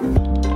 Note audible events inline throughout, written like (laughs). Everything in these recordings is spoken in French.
Bye.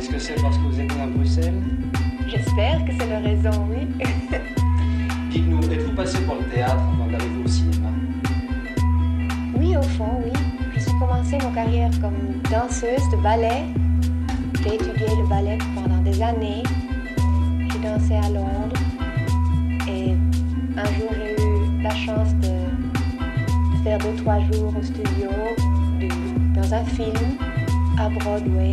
C'est parce que vous êtes né à Bruxelles J'espère que c'est la raison, oui. (laughs) Dites-nous, êtes-vous passé pour le théâtre avant d'arriver au cinéma Oui, au fond, oui. Suis commencé mon carrière comme danseuse de ballet. J'ai étudié le ballet pendant des années. J'ai dansé à Londres. Et un jour, j'ai eu la chance de, de faire deux, trois jours au studio de- dans un film à Broadway,